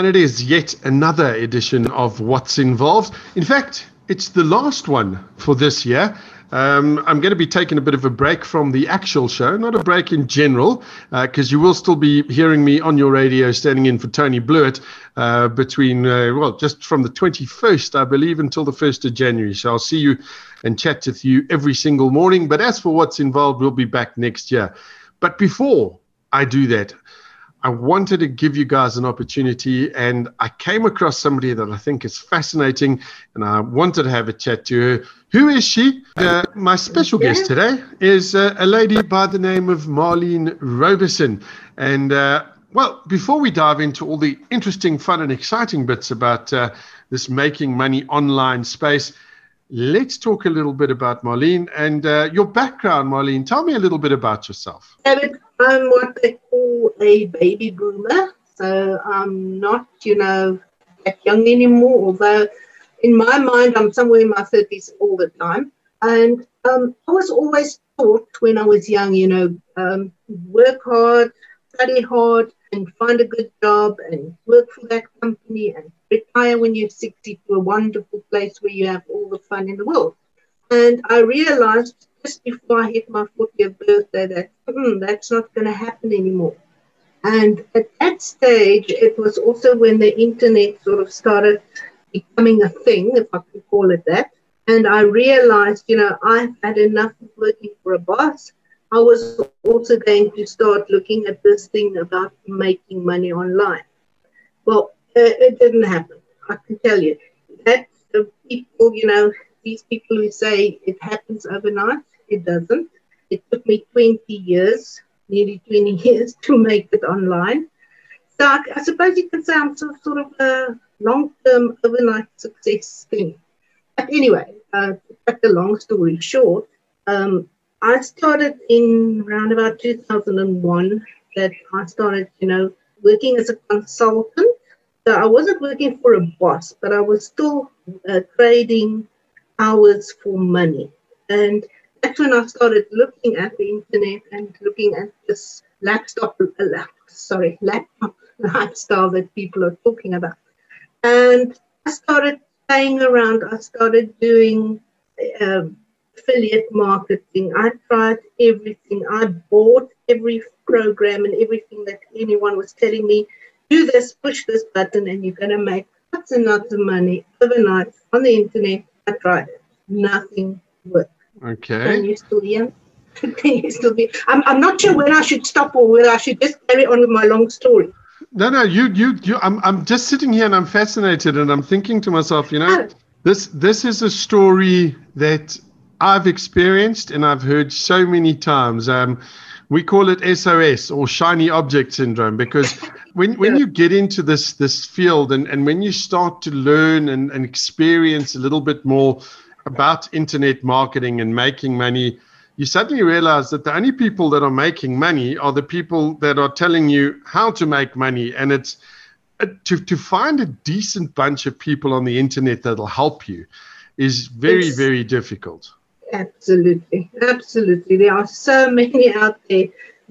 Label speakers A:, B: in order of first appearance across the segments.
A: And it is yet another edition of What's Involved. In fact, it's the last one for this year. Um, I'm going to be taking a bit of a break from the actual show, not a break in general, because uh, you will still be hearing me on your radio standing in for Tony Blewett uh, between, uh, well, just from the 21st, I believe, until the 1st of January. So I'll see you and chat with you every single morning. But as for what's involved, we'll be back next year. But before I do that, I wanted to give you guys an opportunity, and I came across somebody that I think is fascinating, and I wanted to have a chat to her. Who is she? Uh, my special yeah. guest today is uh, a lady by the name of Marlene Robeson. And uh, well, before we dive into all the interesting, fun, and exciting bits about uh, this making money online space, let's talk a little bit about Marlene and uh, your background, Marlene. Tell me a little bit about yourself.
B: I'm what they call a baby boomer. So I'm not, you know, that young anymore, although in my mind, I'm somewhere in my 30s all the time. And um, I was always taught when I was young, you know, um, work hard, study hard, and find a good job and work for that company and retire when you're 60 to a wonderful place where you have all the fun in the world. And I realized just before I hit my 40th birthday that mm, that's not going to happen anymore. And at that stage, it was also when the internet sort of started becoming a thing, if I could call it that. And I realized, you know, I've had enough of working for a boss. I was also going to start looking at this thing about making money online. Well, uh, it didn't happen. I can tell you. That the people, you know, these people who say it happens overnight, it doesn't. It took me 20 years, nearly 20 years, to make it online. So I, I suppose you could say I'm sort of, sort of a long-term overnight success thing. But anyway, uh, to cut the long story short, um, I started in around about 2001 that I started, you know, working as a consultant. So I wasn't working for a boss, but I was still uh, trading hours for money. And that's when I started looking at the internet and looking at this laptop, uh, sorry, laptop lifestyle that people are talking about. And I started playing around. I started doing um, affiliate marketing. I tried everything. I bought every program and everything that anyone was telling me do this, push this button, and you're going to make lots and lots of money overnight on the internet. I tried it. Nothing worked.
A: Okay.
B: Can you still hear? Can you still be? I'm, I'm not sure when I should stop or whether I should just carry on with my long story.
A: No, no, you, you, you. I'm, I'm just sitting here and I'm fascinated, and I'm thinking to myself, you know, oh. this, this is a story that I've experienced and I've heard so many times. Um, we call it SOS or shiny object syndrome because when, when you get into this this field and, and when you start to learn and, and experience a little bit more about internet marketing and making money, you suddenly realize that the only people that are making money are the people that are telling you how to make money. And it's uh, to, to find a decent bunch of people on the internet that'll help you is very, it's, very difficult.
B: Absolutely. Absolutely. There are so many out there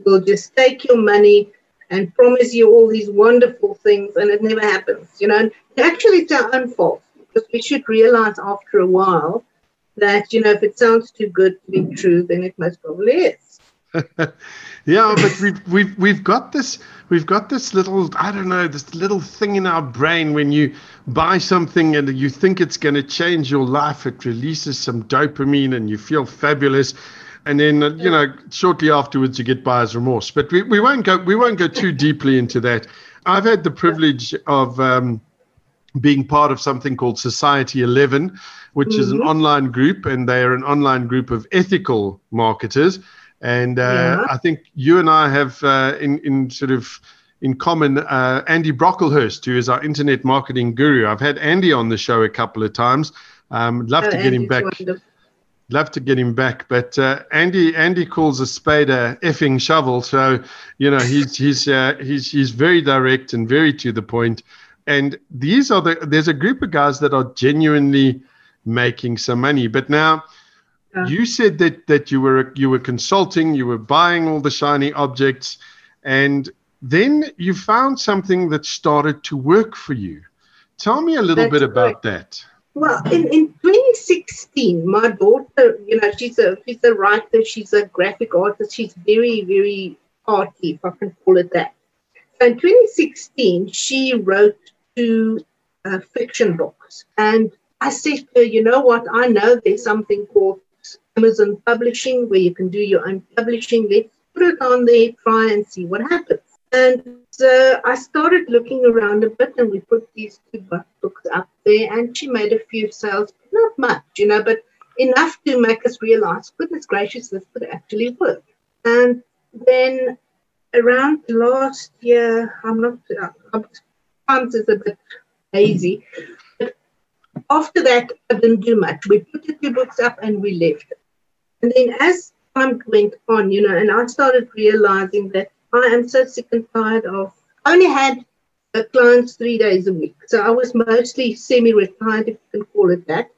B: will just take your money and promise you all these wonderful things and it never happens. You know, actually it's our own fault because we should realize after a while that, you know, if it sounds too good to be true, then it most probably is.
A: yeah, but we've we've we've got this we've got this little I don't know this little thing in our brain when you buy something and you think it's going to change your life, it releases some dopamine and you feel fabulous, and then uh, you know shortly afterwards you get buyer's remorse. But we, we won't go we won't go too deeply into that. I've had the privilege of um, being part of something called Society 11, which mm-hmm. is an mm-hmm. online group, and they are an online group of ethical marketers. And uh, yeah. I think you and I have uh, in in sort of in common uh, Andy Brocklehurst, who is our internet marketing guru. I've had Andy on the show a couple of times. Um, love oh, to get Andy's him back. Wonderful. Love to get him back, but uh, Andy Andy calls a spade a effing shovel. So you know he's he's uh, he's he's very direct and very to the point. And these are the there's a group of guys that are genuinely making some money. But now yeah. you said that that you were you were consulting, you were buying all the shiny objects, and then you found something that started to work for you. Tell me a little That's bit about that.
B: Well, in, in 2016, my daughter, you know, she's a she's a writer, she's a graphic artist, she's very, very arty, if I can call it that. So in 2016, she wrote two uh, fiction books. And I said to her, you know what, I know there's something called Amazon Publishing where you can do your own publishing. Let's put it on there, try and see what happens. And so I started looking around a bit and we put these two books up there and she made a few sales, not much, you know, but enough to make us realize, goodness gracious, this could actually work. And then around last year, I'm not, I'm, times is a bit hazy, but after that, I didn't do much. We put the two books up and we left. And then as time went on, you know, and I started realizing that I am so sick and tired of. I only had clients three days a week, so I was mostly semi-retired, if you can call it that.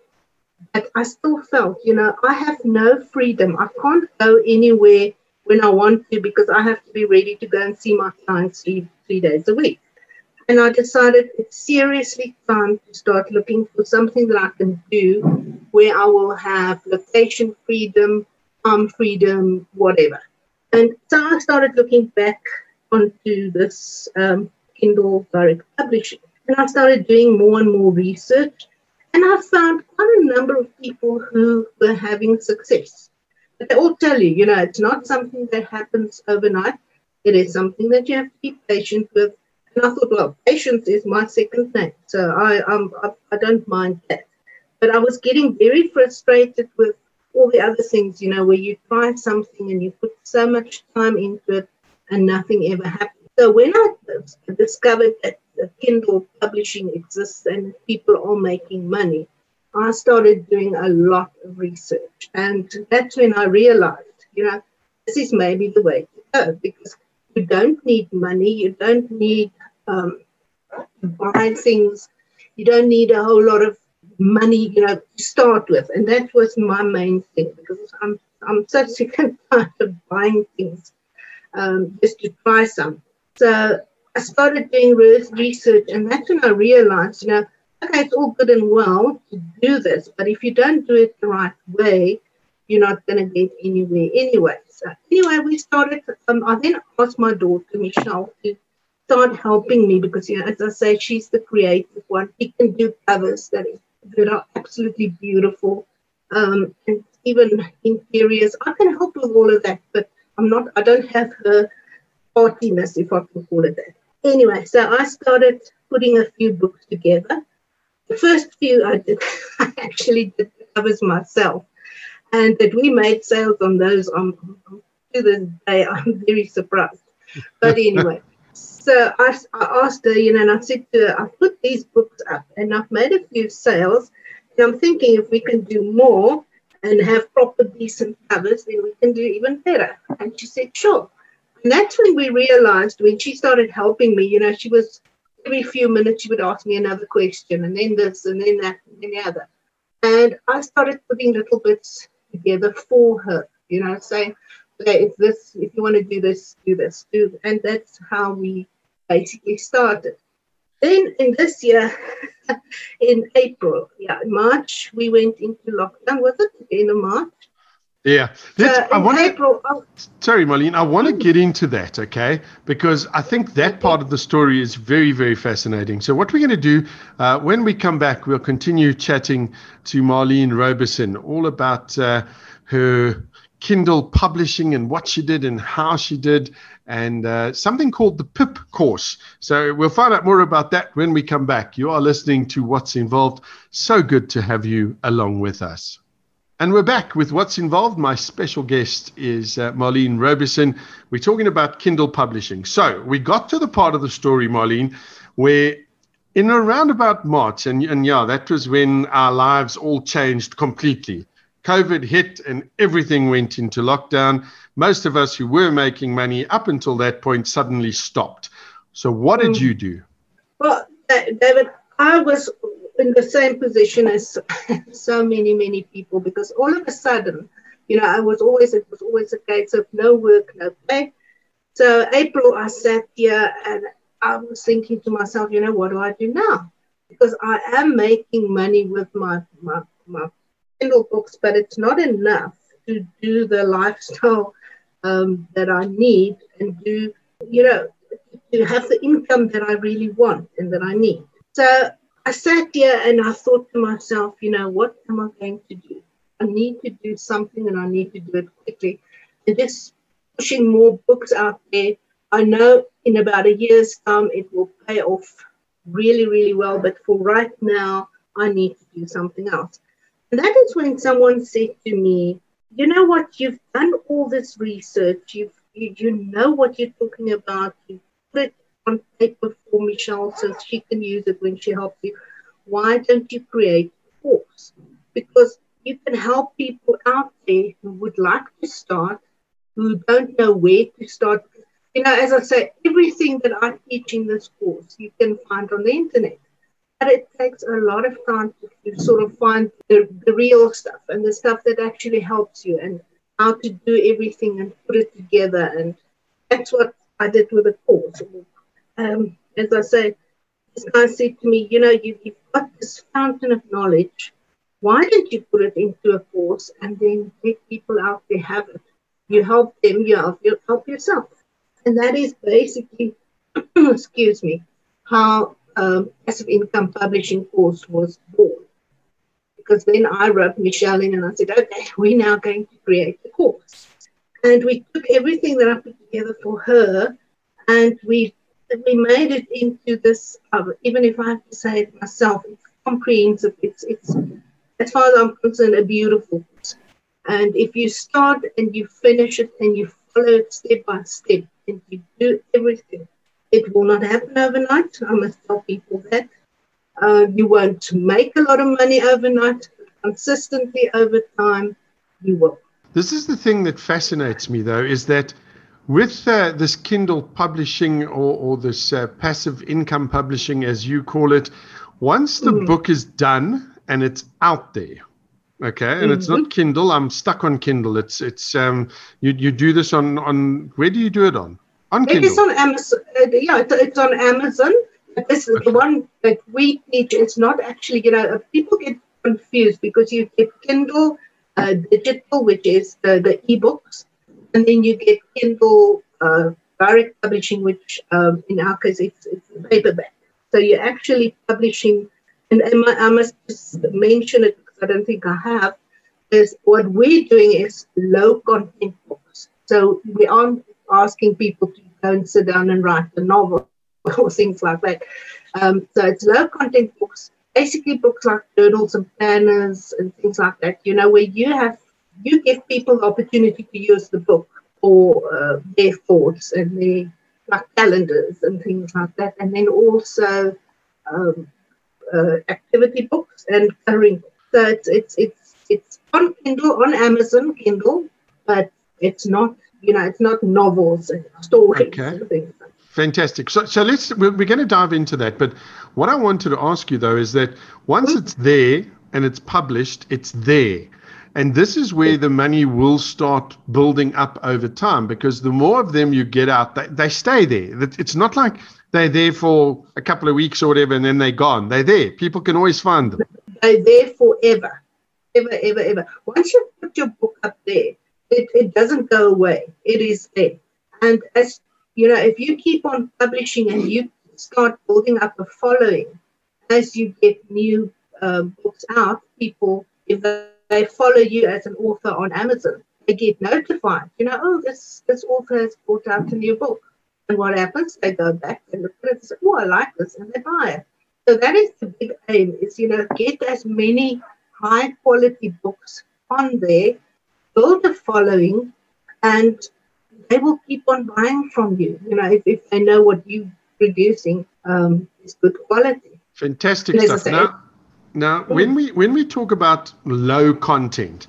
B: But I still felt, you know, I have no freedom. I can't go anywhere when I want to because I have to be ready to go and see my clients three, three days a week. And I decided it's seriously time to start looking for something that I can do where I will have location freedom, arm freedom, whatever. And so I started looking back onto this um, Kindle Direct Publishing. And I started doing more and more research. And I found quite a number of people who were having success. But they all tell you, you know, it's not something that happens overnight. It is something that you have to be patient with. And I thought, well, patience is my second name. So I, um, I, I don't mind that. But I was getting very frustrated with all the other things, you know, where you try something and you put so much time into it and nothing ever happens. So when I discovered that Kindle publishing exists and people are making money, I started doing a lot of research. And that's when I realized, you know, this is maybe the way to go because you don't need money, you don't need um, buy things, you don't need a whole lot of money, you know, to start with. And that was my main thing because I'm I'm sick and tired of buying things um, just to try some. So I started doing research, and that's when I realized, you know, okay, it's all good and well to do this, but if you don't do it the right way, you're not going to get anywhere anyway. So anyway, we started. Um, I then asked my daughter Michelle to start helping me because, you know, as I say, she's the creative one. She can do covers that is that are absolutely beautiful. Um, and even interiors. I can help with all of that, but I'm not, I don't have her artiness, if I can call it that. Anyway, so I started putting a few books together. The first few I did, I actually did the covers myself. And that we made sales on those on, to this day, I'm very surprised. But anyway, so I, I asked her, you know, and I said to her, I've put these books up and I've made a few sales. And I'm thinking if we can do more and have proper, decent covers, then we can do even better. And she said, sure. And that's when we realized when she started helping me, you know, she was every few minutes she would ask me another question and then this and then that and then the other. And I started putting little bits together for her, you know, saying, okay, if this, if you want to do this, do this, do, and that's how we basically started. Then in this year, in April, yeah, March, we went into lockdown. Was it in March?
A: Yeah. Uh, I want to. Oh. Sorry, Marlene. I want to get into that, okay? Because I think that part of the story is very, very fascinating. So, what we're going to do uh, when we come back, we'll continue chatting to Marlene Robeson all about uh, her Kindle publishing and what she did and how she did, and uh, something called the PIP course. So we'll find out more about that when we come back. You are listening to What's Involved. So good to have you along with us. And we're back with What's Involved. My special guest is uh, Marlene Robeson. We're talking about Kindle publishing. So we got to the part of the story, Marlene, where in around about March, and, and yeah, that was when our lives all changed completely. COVID hit and everything went into lockdown. Most of us who were making money up until that point suddenly stopped. So, what did mm. you do?
B: Well, David, I was in the same position as so many, many people because all of a sudden, you know, I was always, it was always a case of no work, no pay. So April, I sat here and I was thinking to myself, you know, what do I do now? Because I am making money with my my my Kindle books, but it's not enough to do the lifestyle um, that I need and do, you know, to have the income that I really want and that I need. So I sat here and I thought to myself, you know, what am I going to do? I need to do something and I need to do it quickly. And just pushing more books out there, I know in about a year's time it will pay off really, really well. But for right now, I need to do something else. And that is when someone said to me, you know what, you've done all this research, you've, you, you know what you're talking about, you put it on paper for Michelle so she can use it when she helps you. Why don't you create a course? Because you can help people out there who would like to start, who don't know where to start. You know, as I say, everything that I teach in this course you can find on the internet. But it takes a lot of time to, sort of find the, the real stuff and the stuff that actually helps you and how to do everything and put it together. And that's what I did with the course. Um, as I say, this guy said to me, you know, you, you've got this fountain of knowledge. Why don't you put it into a course and then let people out there have it? You help them, you help, you help yourself. And that is basically, excuse me, how um, passive income publishing course was born. Because then I wrote Michelle in and I said, okay, we're now going to create the course. And we took everything that I put together for her and we we made it into this, uh, even if I have to say it myself, it's comprehensive. It's, it's as far as I'm concerned, a beautiful. And if you start and you finish it and you follow it step by step and you do everything it will not happen overnight. I must tell people that. Uh, you won't make a lot of money overnight. Consistently over time, you will.
A: This is the thing that fascinates me, though, is that with uh, this Kindle publishing or, or this uh, passive income publishing, as you call it, once the mm-hmm. book is done and it's out there, okay, and mm-hmm. it's not mm-hmm. Kindle. I'm stuck on Kindle. It's it's um you you do this on on where do you do it on?
B: On Kindle. It is on Amazon. Uh, yeah, it's on Amazon. This is the one that we teach. It's not actually, you know, people get confused because you get Kindle uh, digital, which is the, the ebooks, and then you get Kindle uh, direct publishing, which um, in our case it's, it's paperback. So you're actually publishing, and I must mention it because I don't think I have, is what we're doing is low content books. So we aren't asking people to go and sit down and write a novel or things like that. Um, so it's low content books, basically books like journals and planners and things like that, you know, where you have, you give people the opportunity to use the book for uh, their thoughts and their like calendars and things like that. And then also um, uh, activity books and coloring books. So it's, it's, it's, it's on Kindle, on Amazon Kindle, but it's not you know, it's not novels and stories okay. and things.
A: Fantastic. So, so let's we're, we're going to dive into that. But what I wanted to ask you though is that once it's there and it's published, it's there. And this is where the money will start building up over time because the more of them you get out, they, they stay there. It's not like they're there for a couple of weeks or whatever and then they're gone. They're there. People can always find them.
B: They're there forever. Ever, ever, ever. Once you put your book up there, it, it doesn't go away. It is there. And as you know, if you keep on publishing and you start building up a following, as you get new um, books out, people, if they follow you as an author on Amazon, they get notified. You know, oh, this this author has brought out a new book. And what happens? They go back and look at it and say, oh, I like this, and they buy it. So that is the big aim: is you know, get as many high quality books on there build a following and they will keep on buying from you. You know, if, if they know what you're producing um, is good quality.
A: Fantastic stuff. Now, now when we when we talk about low content,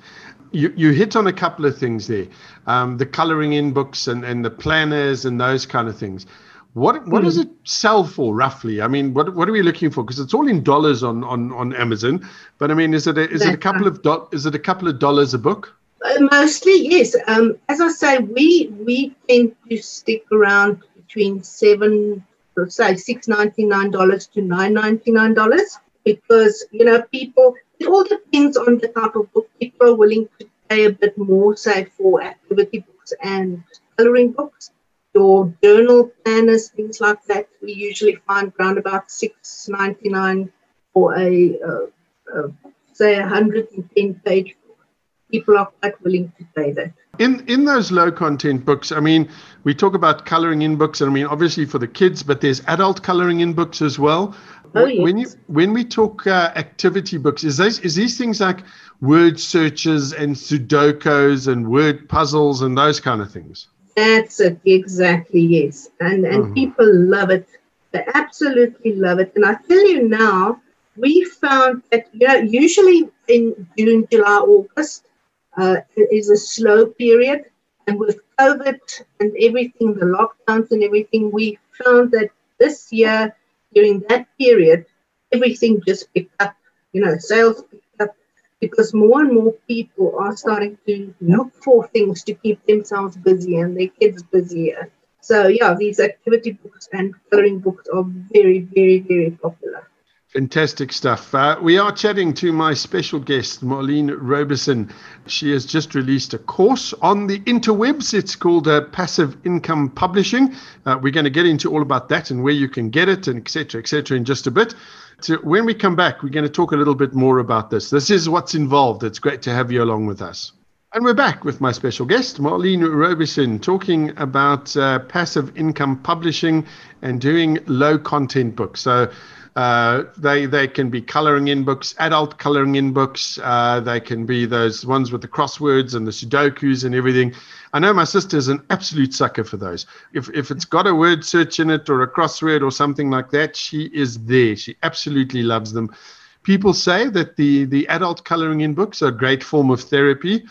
A: you, you hit on a couple of things there. Um, the coloring in books and, and the planners and those kind of things. What what mm. does it sell for roughly? I mean, what what are we looking for? Because it's all in dollars on, on, on Amazon. But I mean, is it a, is That's it a couple right. of do, is it a couple of dollars a book?
B: Uh, mostly, yes. Um, as I say, we we tend to stick around between seven, say six ninety nine dollars to nine ninety nine dollars because you know people. It all depends on the type of book. People are willing to pay a bit more, say for activity books and coloring books. Your journal planners, things like that, we usually find around about six ninety nine for a, uh, uh, say a hundred and ten page book. people are quite willing to pay that.
A: In in those low content books, I mean, we talk about coloring in books, and I mean, obviously for the kids, but there's adult coloring in books as well.
B: Oh, yes.
A: When you when we talk uh, activity books, is these is these things like word searches and Sudokus and word puzzles and those kind of things?
B: That's it, exactly, yes. And and
A: Mhm.
B: people love it. They absolutely love it. And I tell you now, we found that you know, usually in June, July, August uh, is a slow period. And with COVID and everything, the lockdowns and everything, we found that this year, during that period, everything just picked up. You know, sales picked up because more and more people are starting to look for things to keep themselves busy and their kids busier. So yeah, these activity books and coloring books are very, very, very popular.
A: Fantastic stuff. Uh, we are chatting to my special guest, Marlene Robeson. She has just released a course on the interwebs. It's called uh, Passive Income Publishing. Uh, we're going to get into all about that and where you can get it and et cetera, et cetera, in just a bit. So when we come back, we're going to talk a little bit more about this. This is what's involved. It's great to have you along with us. And we're back with my special guest, Marlene Robeson, talking about uh, passive income publishing and doing low content books. So uh, they they can be coloring in books, adult coloring in books. Uh, they can be those ones with the crosswords and the Sudokus and everything. I know my sister's an absolute sucker for those. If if it's got a word search in it or a crossword or something like that, she is there. She absolutely loves them. People say that the the adult coloring in books are a great form of therapy.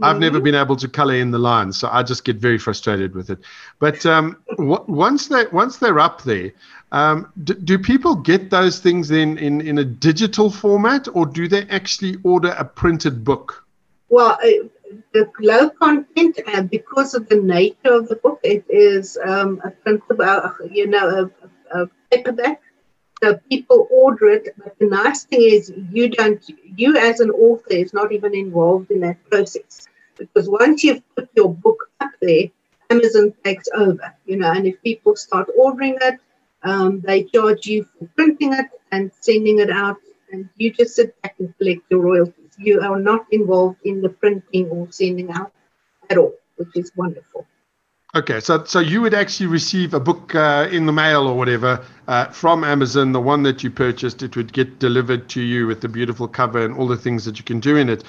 A: I've never been able to color in the lines, so I just get very frustrated with it. But um, w- once they once they're up there, um, do, do people get those things then in in a digital format, or do they actually order a printed book?
B: Well, uh, the low content, uh, because of the nature of the book, it is um, a printable, uh, you know, a, a paperback. So people order it, but the nice thing is you don't, you as an author is not even involved in that process because once you've put your book up there, Amazon takes over, you know, and if people start ordering it, um, they charge you for printing it and sending it out, and you just sit back and collect your royalties. You are not involved in the printing or sending out at all, which is wonderful.
A: Okay, so so you would actually receive a book uh, in the mail or whatever uh, from Amazon, the one that you purchased. It would get delivered to you with the beautiful cover and all the things that you can do in it.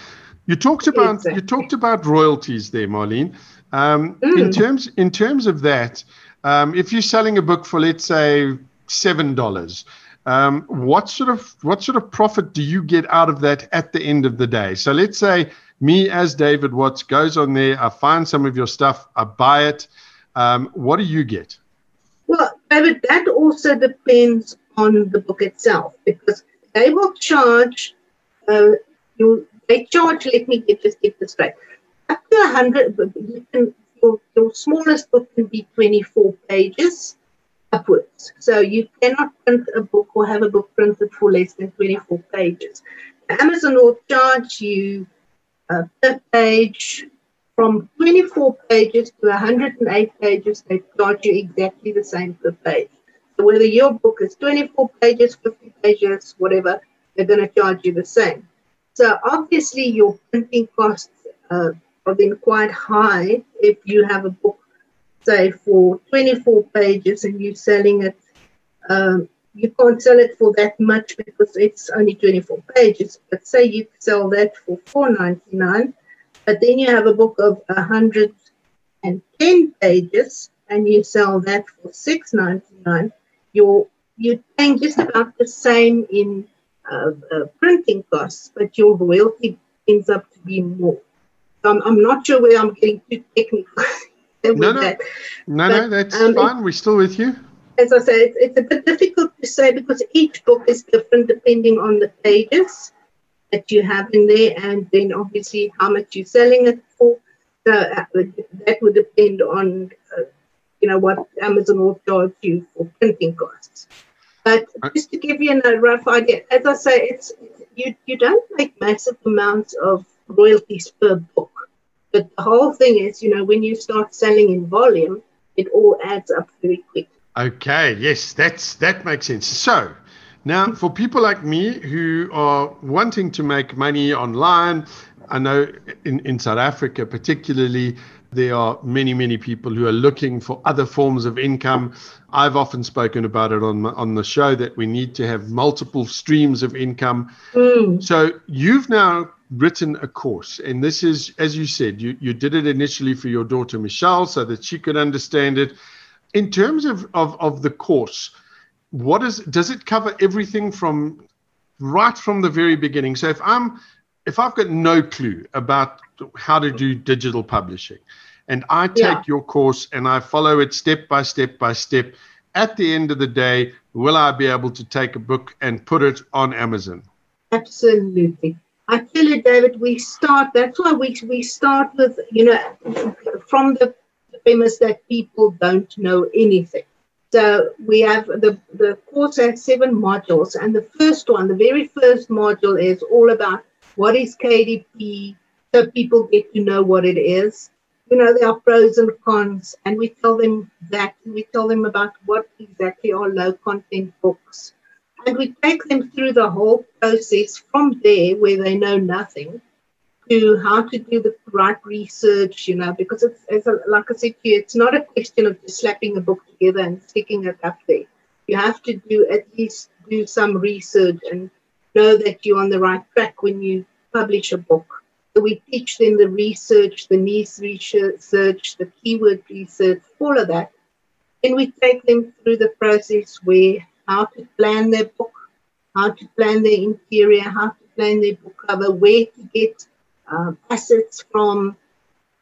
A: You talked about
B: Exactly.
A: you talked about royalties there, Marlene. Um, In
B: Mm.
A: terms in terms of that, um, if you're selling a book for let's say seven dollars, um, what sort of what sort of profit do you get out of that at the end of the day? So let's say me as David Watts goes on there, I find some of your stuff, I buy it. Um, what do you get?
B: Well, David, that also depends on the book itself because they will charge uh, you. They charge. Let me get just get this straight. Up to a hundred. You can your, your smallest book can be twenty-four pages upwards. So you cannot print a book or have a book printed for less than twenty-four pages. Amazon will charge you uh, per page from 24 pages to 108 pages, they charge you exactly the same per page. So whether your book is 24 pages, 50 pages, whatever, they're going to charge you the same. So obviously your printing costs uh, are then quite high if you have a book, say, for 24 pages and you're selling it. Um, you can't sell it for that much because it's only 24 pages. But say you sell that for 4.99 but then you have a book of 110 pages and you sell that for 6.99 you're you're paying just about the same in uh, uh, printing costs but your royalty ends up to be more so I'm, I'm not sure where i'm getting too technical
A: No, no.
B: that
A: No,
B: But,
A: no, that's
B: um,
A: fine. We're still with you.
B: as I say, it's, it's a bit difficult to say because each book is different depending on the pages that you have in there, and then obviously how much you're selling it for. So uh, that would depend on, uh, you know, what Amazon will charge you for printing costs. But just to give you a rough idea, as I say, it's you you don't make massive amounts of royalties per book. But the whole thing is, you know, when you start selling in volume, it all adds up very quick.
A: Okay, yes, that's that makes sense. So now for people like me who are wanting to make money online, I know in, in South Africa particularly there are many, many people who are looking for other forms of income. I've often spoken about it on on the show that we need to have multiple streams of income. Mm. So you've now written a course, and this is, as you said, you you did it initially for your daughter Michelle so that she could understand it. In terms of of, of the course, what is does it cover everything from right from the very beginning? So if I'm if I've got no clue about how to do digital publishing, and I take yeah. your course and I follow it step by step by step, at the end of the day, will I be able to take a book and put it on Amazon?
B: Absolutely. I tell you, David, we start, that's why we, we start with, you know, from the premise that people don't know anything. So we have the, the course has seven modules, and the first one, the very first module, is all about what is KDP, so people get to know what it is. You know, there are pros and cons, and we tell them that. We tell them about what exactly are low content books. And we take them through the whole process from there, where they know nothing, to how to do the right research, you know, because it's, it's a, like I said to you, it's not a question of just slapping a book together and sticking it up there. You have to do at least do some research and know that you're on the right track when you publish a book. So we teach them the research, the niche research, the keyword research, all of that. And we take them through the process where how to plan their book, how to plan their interior, how to plan their book cover, where to get um, assets from,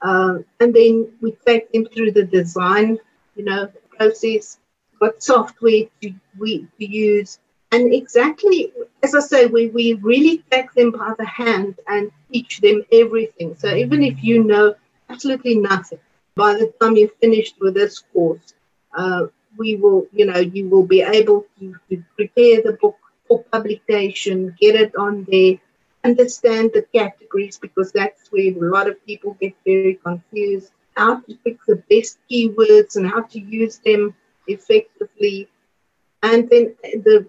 B: uh, and then we take them through the design, you know, process, what software to, we, to use, and exactly as I say, we, we really take them by the hand and teach them everything. So even if you know absolutely nothing, by the time you're finished with this course, uh, we will, you know, you will be able to, to prepare the book for publication, get it on there, understand the categories because that's where a lot of people get very confused. How to pick the best keywords and how to use them effectively. And then the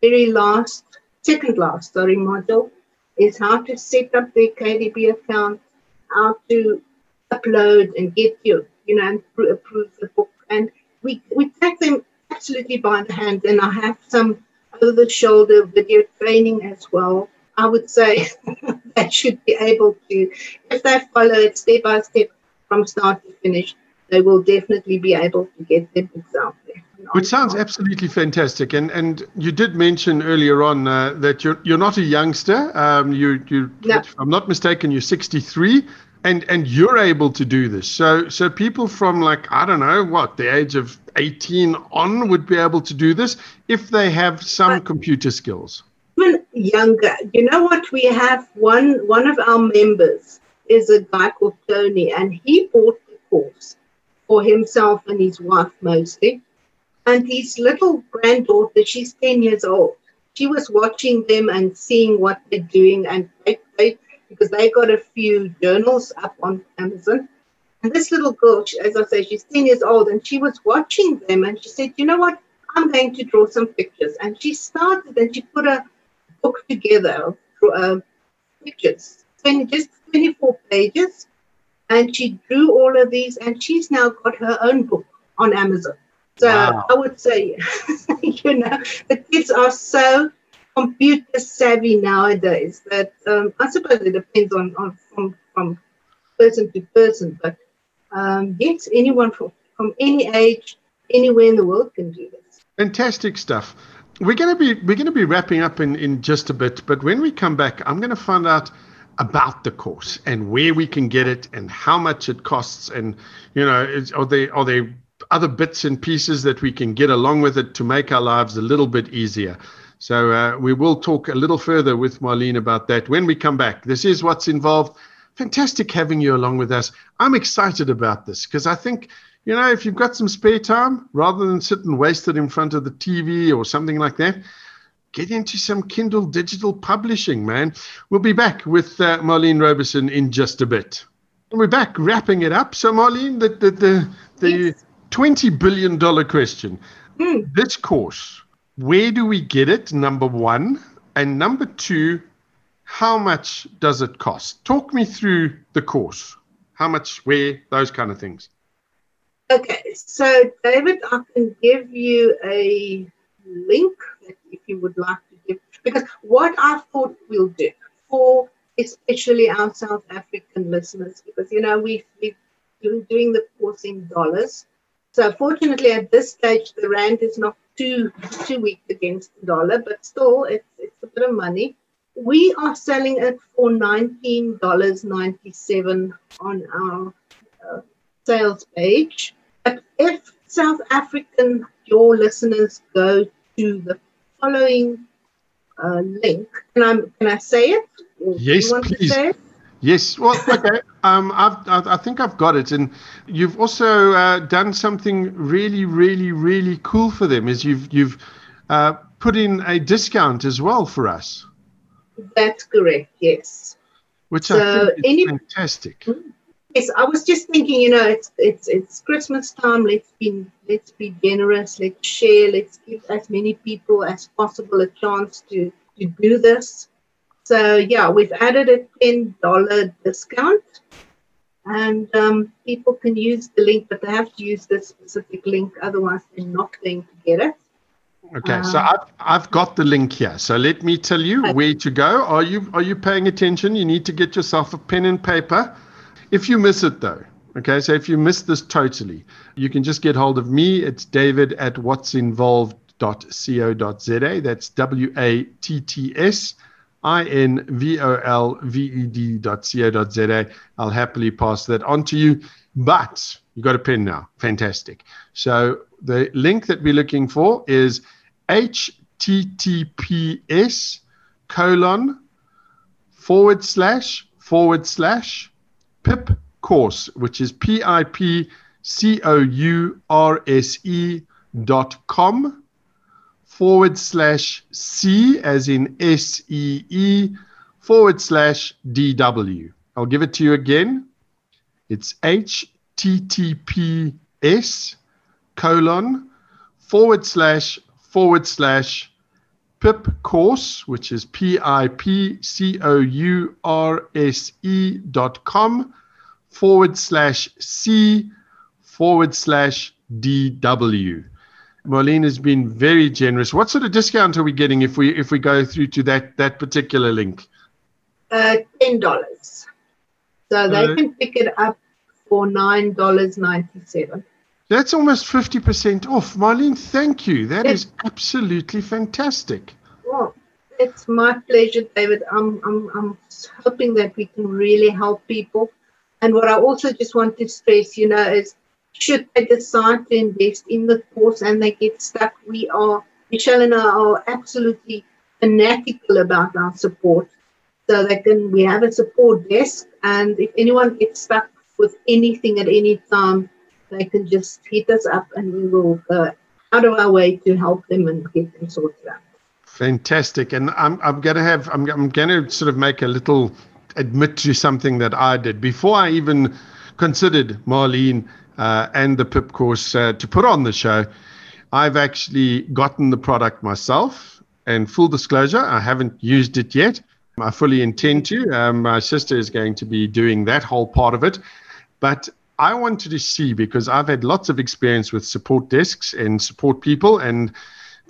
B: very last, second last, sorry, module is how to set up the KDP account, how to upload and get your, you know, and approve the book. And we, we take them absolutely by the hand. And I have some over the shoulder video training as well. I would say they should be able to, if they follow it step by step from start to finish, they will definitely be able to get their books out there.
A: Which sounds absolutely fantastic. And and you did mention earlier on uh, that you're you're not a youngster. Um, you you, no. if I'm not mistaken, you're 63, and and you're able to do this. So so people from like I don't know what the age of 18 on would be able to do this if they have some but, computer skills.
B: Even younger, you know what? We have one one of our members is a guy called Tony, and he bought the course for himself and his wife mostly and his little granddaughter, she's 10 years old. She was watching them and seeing what they're doing, and they, because they got a few journals up on Amazon. And this little girl, as I say, she's 10 years old, and she was watching them, and she said, You know what? I'm going to draw some pictures. And she started and she put a book together of uh, pictures, 20, just 24 pages. And she drew all of these, and she's now got her own book on Amazon. So wow. I would say, you know, the kids are so computer savvy nowadays that um, I suppose it depends on, on from, from person to person, but um, yes, anyone from, from any age, anywhere in the world can do this.
A: Fantastic stuff. We're going to be we're going to be wrapping up in, in just a bit, but when we come back, I'm going to find out about the course and where we can get it and how much it costs and you know are they are they other bits and pieces that we can get along with it to make our lives a little bit easier. So uh, we will talk a little further with Marlene about that when we come back. This is what's involved. Fantastic having you along with us. I'm excited about this because I think, you know, if you've got some spare time, rather than sit and waste it in front of the TV or something like that, get into some Kindle digital publishing, man. We'll be back with uh, Marlene Robeson in just a bit. And we're back wrapping it up. So, Marlene, the, the, the, the yes. $20 billion question. Mm. This course, where do we get it? Number one. And number two, how much does it cost? Talk me through the course. How much, where, those kind of things.
B: Okay, so David, I can give you a link if you would like to give, because what I thought we'll do for especially our South African listeners, because you know we've, been doing the course in dollars. So fortunately, at this stage, the rand is not too too weak against the dollar, but still, it's it's a bit of money. We are selling it for nineteen dollars ninety seven on our uh, sales page. But if South African your listeners go to the following uh, link. Can I can I say it?
A: Yes, please. Yes. Well, okay. um, I've, I, I think I've got it. And you've also uh, done something really, really, really cool for them. Is you've you've uh, put in a discount as well for us.
B: That's correct. Yes.
A: Which so I think is any, fantastic. Mm-hmm.
B: Yes, I was just thinking, you know, it's it's it's Christmas time. Let's be let's be generous. Let's share. Let's give as many people as possible a chance to to do this. So yeah, we've added a ten dollar discount, and um, people can use the link, but they have to use this specific link. Otherwise, they're not going to get it.
A: Okay, so um, I've, I've got the link here. So let me tell you okay. where to go. Are you are you paying attention? You need to get yourself a pen and paper if you miss it though, okay, so if you miss this totally, you can just get hold of me. It's david at wattsinvolved.co.za. That's W A T T S I N V O L V E D.co.za. I'll happily pass that on to you. But you got a pen now. Fantastic. So the link that we're looking for is https colon forward slash forward slash pip course, which is P I P C O U R S E dot com forward slash C as in S E E forward slash DW. I'll give it to you again. It's HTTPS colon forward slash forward slash pip course, which is P I P C O U R S E dot com forward slash C forward slash DW. Marlene has been very generous. What sort of discount are we getting if we if we go through to that that particular link?
B: Uh, ten dollars. So they uh, can pick it up for nine dollars ninety seven.
A: That's almost fifty percent off. Marlene, thank you. That it's, is absolutely fantastic.
B: Well, it's my pleasure, David. I'm I'm I'm hoping that we can really help people. And what I also just want to stress, you know, is should they decide to invest in the course and they get stuck, we are, Michelle and I are absolutely fanatical about our support. So they can, we have a support desk, and if anyone gets stuck with anything at any time, they can just hit us up and we will go out of our way to help them and get them sorted out.
A: Fantastic. And I'm, I'm going to have, I'm, I'm going to sort of make a little admit to something that I did before I even considered Marlene uh, and the PIP course uh, to put on the show. I've actually gotten the product myself, and full disclosure, I haven't used it yet. I fully intend to. Um, my sister is going to be doing that whole part of it. But I wanted to see because I've had lots of experience with support desks and support people, and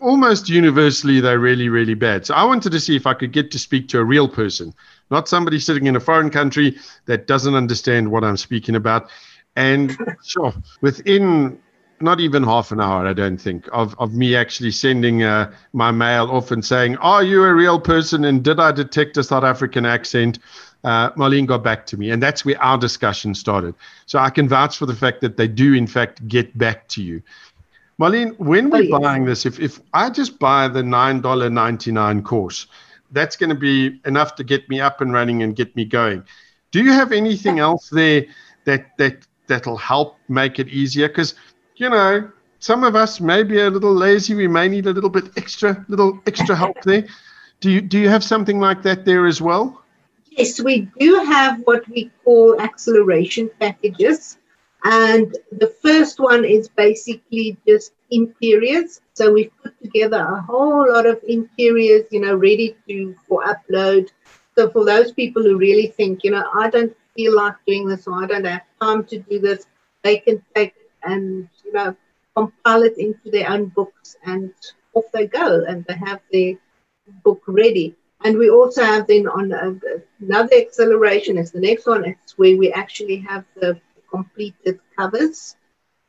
A: almost universally they're really, really bad. So I wanted to see if I could get to speak to a real person not somebody sitting in a foreign country that doesn't understand what I'm speaking about. And sure, within not even half an hour, I don't think, of, of me actually sending uh, my mail off and saying, Are you a real person? And did I detect a South African accent? Uh, Marlene got back to me. And that's where our discussion started. So I can vouch for the fact that they do, in fact, get back to you. Marlene, when we're
B: Oh, yes.
A: buying this, if, if I just buy the $9.99 course, that's going to be enough to get me up and running and get me going. Do you have anything else there that that that'll help make it easier? Because you know, some of us may be a little lazy. We may need a little bit extra, little extra help there. Do you do you have something like that there as well?
B: Yes, we do have what we call acceleration packages. And the first one is basically just interiors. So we've put together a whole lot of interiors, you know, ready to for upload. So for those people who really think, you know, I don't feel like doing this or I don't have time to do this, they can take and, you know, compile it into their own books and off they go and they have their book ready. And we also have then on uh, another acceleration is the next one. It's where we actually have the completed covers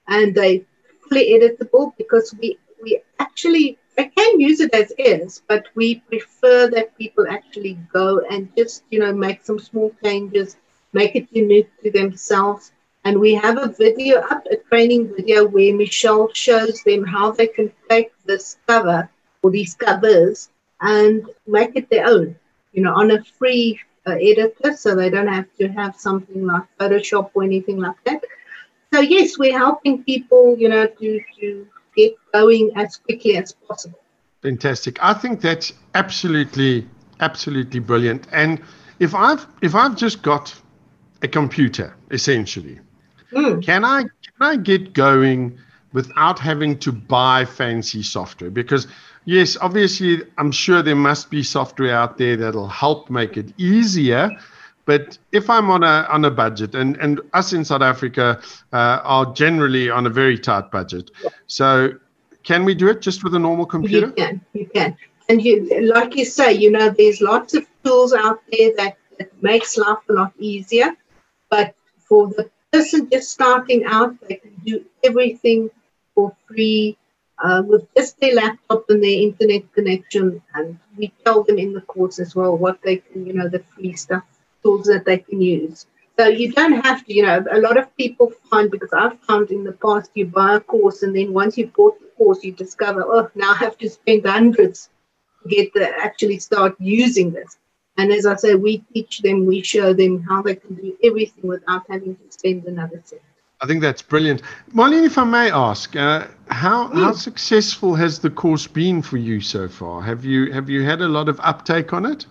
B: and they fully editable because we, we actually, I can use it as is, but we prefer that people actually go and just, you know, make some small changes, make it unique to themselves. And we have a video up, a training video where Michelle shows them how they can take this cover or these covers and make it their own, you know, on a free uh, editor, so they don't have to have something like Photoshop or anything like that. So yes, we're helping people, you know, to to get going as quickly as possible.
A: Fantastic. I think that's absolutely, absolutely brilliant. And if I've if I've just got a computer, essentially,
B: Mm.
A: can I can I get going without having to buy fancy software? Because yes, obviously, I'm sure there must be software out there that'll help make it easier. But if I'm on a on a budget, and and us in South Africa uh, are generally on a very tight budget, so can we do it just with a normal computer?
B: You can, you can. And you, like you say, you know, there's lots of tools out there that, that makes life a lot easier. But for the person just starting out, they can do everything for free uh, with just their laptop and their internet connection. And we tell them in the course as well what they can, you know, the free stuff, tools that they can use. So you don't have to, you know, a lot of people find, because I've found in the past, you buy a course and then once you've bought the course, you discover, oh, now I have to spend hundreds to get to actually start using this. And as I say, we teach them, we show them how they can do everything without having to spend another cent.
A: I think that's brilliant. Marlene, if I may ask, uh, how how
B: Mm.
A: successful has the course been for you so far? Have you have you had a lot of uptake on it?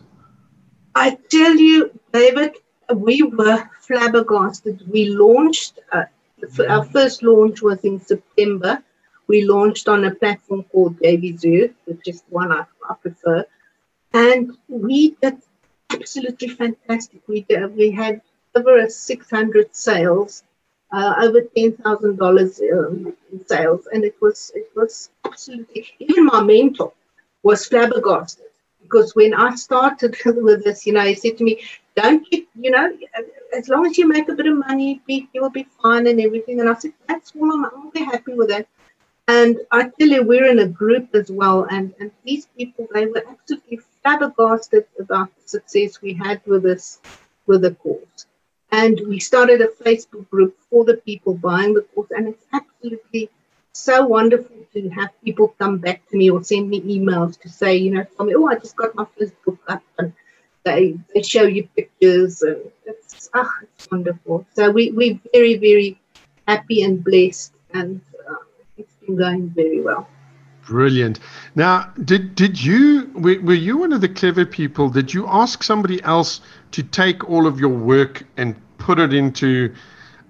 B: I tell you, David, we were flabbergasted. We launched, uh, our first launch was in September. We launched on a platform called JVZoo, which is the one I, I prefer. And we did absolutely fantastic. We, did, we had over a 600 sales, uh, over $10,000 um, in sales. And it was, it was absolutely, even my mentor was flabbergasted because when I started with this, you know, he said to me, "Don't you, you know, as long as you make a bit of money, be, you will be fine and everything." And I said, "That's all. I'm, be happy with that." And I tell you, we're in a group as well, and and these people they were absolutely flabbergasted about the success we had with this with the course. And we started a Facebook group for the people buying the course, and it's absolutely so wonderful to have people come back to me or send me emails to say, you know, tell me, oh, I just got my first book up, and they they show you pictures, and it's ah, it's wonderful. So we we're very very happy and blessed, and uh, going very well.
A: Brilliant. Now, did did you were, were you one of the clever people? Did you ask somebody else to take all of your work and put it into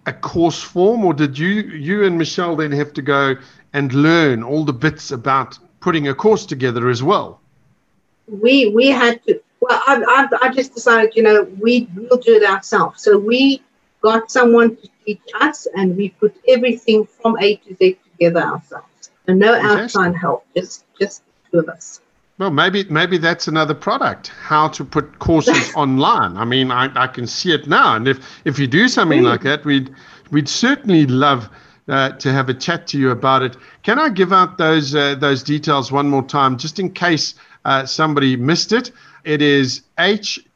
A: a course form, or did you you and Michelle then have to go and learn all the bits about putting a course together as well?
B: we we had to well I, I, I just decided you know we will do it ourselves so we got someone to teach us and we put everything from a to z together ourselves and no
A: Fantastic.
B: outside help just just two of us
A: Well, maybe maybe that's another product. How to put courses online. I mean, I, I can see it now, and if if you do something like that, we'd we'd certainly love uh, to have a chat to you about it. Can I give out those uh, those details one more time, just in case uh, somebody missed it? It is https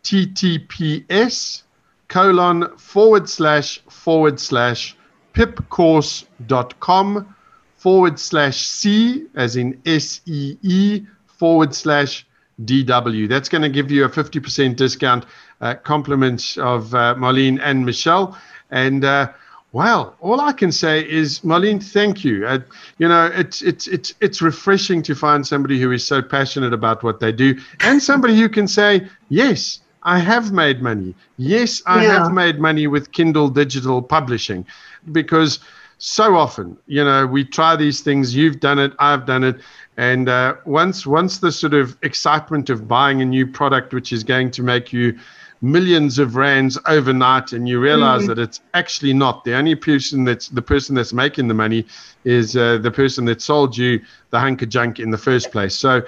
A: colon forward slash forward slash pipcourse.com forward slash C, as in S E E, forward slash DW. That's going to give you a 50% discount. Uh, compliments of uh, Marlene and Michelle. And uh, well, all I can say is, Marlene, thank you. Uh, you know, it's it's it's it's refreshing to find somebody who is so passionate about what they do, and somebody who can say, yes, I have made money. Yes, I yeah. have made money with Kindle digital publishing, because so often, you know, we try these things. You've done it. I've done it. And uh, once once the sort of excitement of buying a new product, which is going to make you millions of rands overnight, and you realize mm. that it's actually not the only person that's the person that's making the money is uh, the person that sold you the hunk of junk in the first place. So.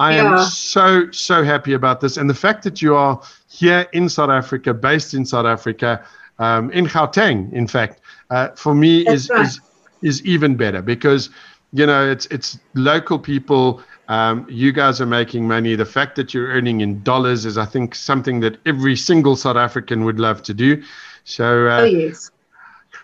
A: I yeah. am so so happy about this, and the fact that you are here in South Africa, based in South Africa, um, in Gauteng, in fact, uh, for me is, right. is is even better because you know, it's it's local people. Um, you guys are making money. The fact that you're earning in dollars is, I think, something that every single South African would love to do. So, uh,
B: oh, yes.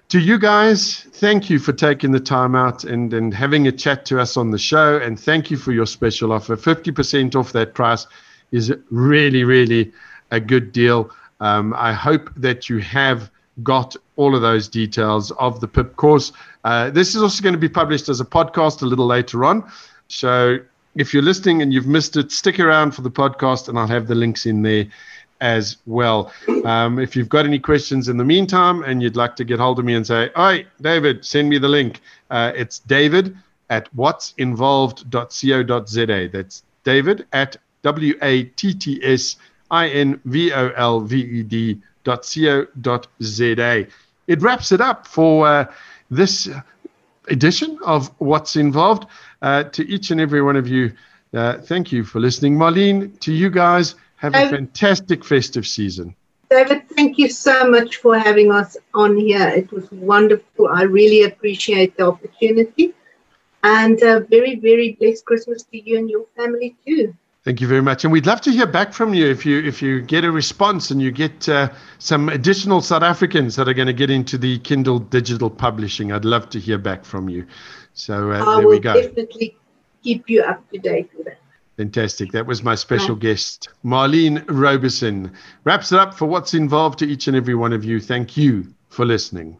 A: to you guys, thank you for taking the time out and, and having a chat to us on the show. And thank you for your special offer. 50% off that price is really, really a good deal. Um, I hope that you have got all of those details of the PIP course. Uh, this is also going to be published as a podcast a little later on. So if you're listening and you've missed it, stick around for the podcast and I'll have the links in there as well. Um, if you've got any questions in the meantime and you'd like to get hold of me and say, Hi, David, send me the link. Uh, it's david at wattsinvolved.co.za. That's david at W A T T S I N V O L V E D dot co dot za. It wraps it up for. Uh, this edition of What's Involved. Uh, to each and every one of you, uh, thank you for listening. Marlene, to you guys, have a fantastic festive season.
B: David, thank you so much for having us on here. It was wonderful. I really appreciate the opportunity. And a very, very blessed Christmas to you and your family too.
A: Thank you very much, and we'd love to hear back from you if you if you get a response and you get uh, some additional South Africans that are going to get into the Kindle digital publishing. I'd love to hear back from you. So uh, there we go.
B: definitely keep you up to date with that.
A: Fantastic. That was my special guest, Marlene Robeson. Wraps it up for what's involved to each and every one of you. Thank you for listening.